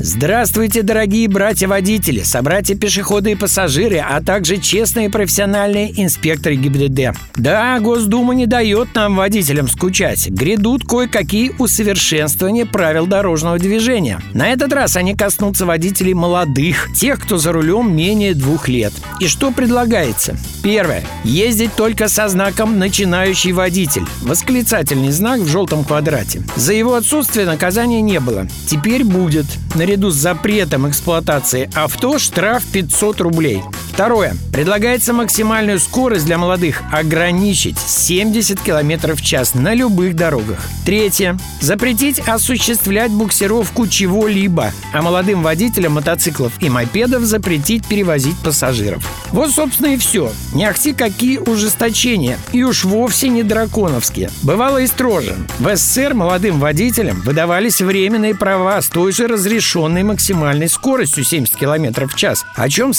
Здравствуйте, дорогие братья-водители, собратья-пешеходы и пассажиры, а также честные профессиональные инспекторы ГИБДД. Да, Госдума не дает нам, водителям, скучать. Грядут кое-какие усовершенствования правил дорожного движения. На этот раз они коснутся водителей молодых, тех, кто за рулем менее двух лет. И что предлагается? Первое. Ездить только со знаком «Начинающий водитель». Восклицательный знак в желтом квадрате. За его отсутствие наказания не было. Теперь будет. Наряду с запретом эксплуатации авто штраф 500 рублей. Второе. Предлагается максимальную скорость для молодых ограничить 70 км в час на любых дорогах. Третье. Запретить осуществлять буксировку чего-либо, а молодым водителям мотоциклов и мопедов запретить перевозить пассажиров. Вот, собственно, и все. Не ахти какие ужесточения. И уж вовсе не драконовские. Бывало и строже. В СССР молодым водителям выдавались временные права с той же разрешенной максимальной скоростью 70 км в час, о чем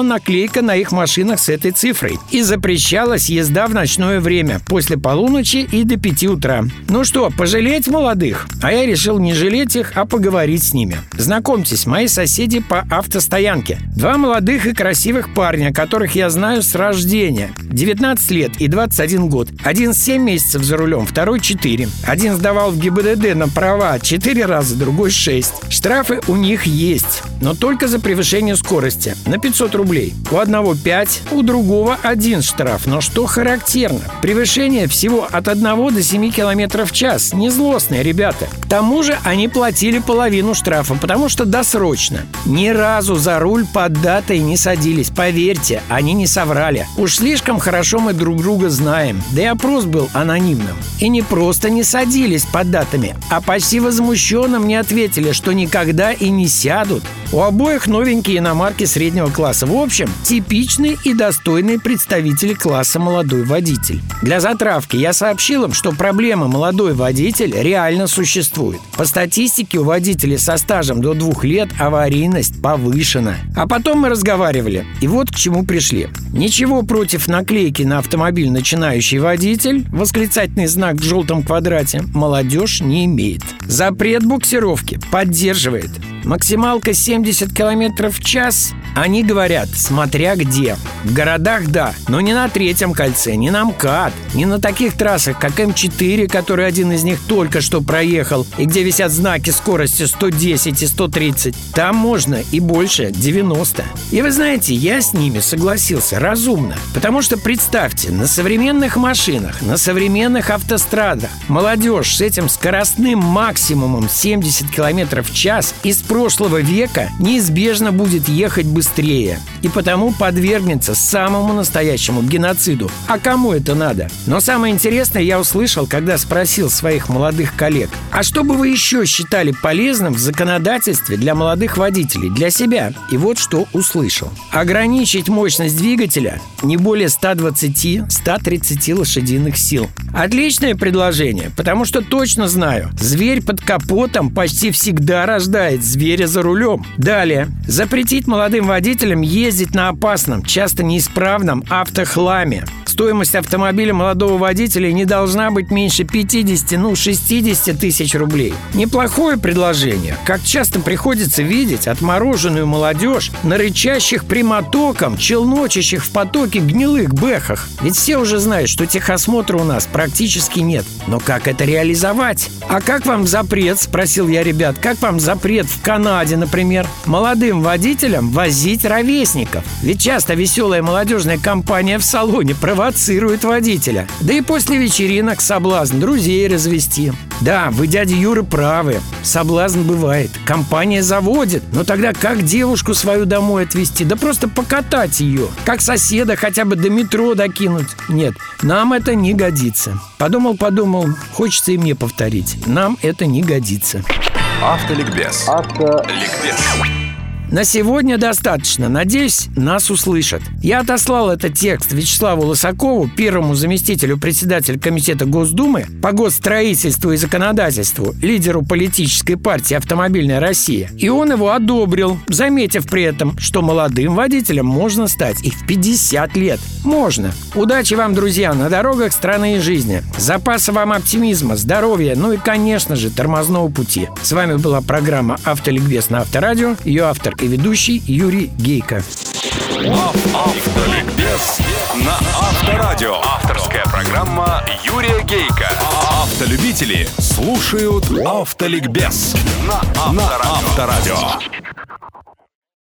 свидетельствовала наклейка на их машинах с этой цифрой. И запрещалась езда в ночное время, после полуночи и до 5 утра. Ну что, пожалеть молодых? А я решил не жалеть их, а поговорить с ними. Знакомьтесь, мои соседи по автостоянке. Два молодых и красивых парня, которых я знаю с рождения. 19 лет и 21 год. Один 7 месяцев за рулем, второй 4. Один сдавал в ГИБДД на права 4 раза, другой 6. Штрафы у них есть, но только за превышение скорости на 500 рублей. У одного 5, у другого один штраф. Но что характерно? Превышение всего от 1 до 7 км в час. Не злостные ребята. К тому же они платили половину штрафа, потому что досрочно. Ни разу за руль под датой не садились. Поверьте, они не соврали. Уж слишком хорошо мы друг друга знаем. Да и опрос был анонимным. И не просто не садились под датами, а почти возмущенно мне ответили, что никогда и не сядут. У обоих новенькие иномарки среднего класса. В общем, типичные и достойные представители класса молодой водитель. Для затравки я сообщил им, что проблема молодой водитель реально существует. По статистике у водителей со стажем до двух лет аварийность повышена. А потом мы разговаривали. И вот к чему пришли. Ничего против наклейки на автомобиль «Начинающий водитель» восклицательный знак в желтом квадрате молодежь не имеет. Запрет буксировки поддерживает. Максималка 70 км в час они говорят, смотря где. В городах – да, но не на третьем кольце, не на МКАД, не на таких трассах, как М4, который один из них только что проехал, и где висят знаки скорости 110 и 130. Там можно и больше 90. И вы знаете, я с ними согласился разумно. Потому что представьте, на современных машинах, на современных автострадах молодежь с этим скоростным максимумом 70 км в час из прошлого века неизбежно будет ехать быстрее и потому подвергнется самому настоящему геноциду. А кому это надо? Но самое интересное я услышал, когда спросил своих молодых коллег, а что бы вы еще считали полезным в законодательстве для молодых водителей, для себя? И вот что услышал. Ограничить мощность двигателя не более 120-130 лошадиных сил. Отличное предложение, потому что точно знаю, зверь под капотом почти всегда рождает зверя за рулем. Далее. Запретить молодым водителям ездить на опасном, часто неисправном автохламе. Стоимость автомобиля молодого водителя не должна быть меньше 50, ну 60 тысяч рублей. Неплохое предложение. Как часто приходится видеть отмороженную молодежь на рычащих прямотоком, челночащих в потоке гнилых бэхах. Ведь все уже знают, что техосмотра у нас практически нет. Но как это реализовать? А как вам запрет, спросил я ребят, как вам запрет в Канаде, например, молодым водителям возить ровесников? Ведь часто веселая молодежная компания в салоне провоцирует водителя. Да и после вечеринок соблазн друзей развести. Да, вы, дядя Юра, правы. Соблазн бывает. Компания заводит. Но тогда как девушку свою домой отвезти? Да просто покатать ее. Как соседа хотя бы до метро докинуть. Нет, нам это не годится. Подумал-подумал, хочется и мне повторить. Нам это не годится. Автоликбез. Автоликбез. На сегодня достаточно. Надеюсь, нас услышат. Я отослал этот текст Вячеславу Лысакову, первому заместителю председателя Комитета Госдумы по госстроительству и законодательству, лидеру политической партии «Автомобильная Россия». И он его одобрил, заметив при этом, что молодым водителям можно стать и в 50 лет. Можно. Удачи вам, друзья, на дорогах страны и жизни. Запаса вам оптимизма, здоровья, ну и, конечно же, тормозного пути. С вами была программа «Автоликбез» на Авторадио. Ее автор и ведущий Юрий Гейко. Автоликбез на Авторадио. Авторская программа Юрия Гейка. Автолюбители слушают Автоликбез на Авторадио.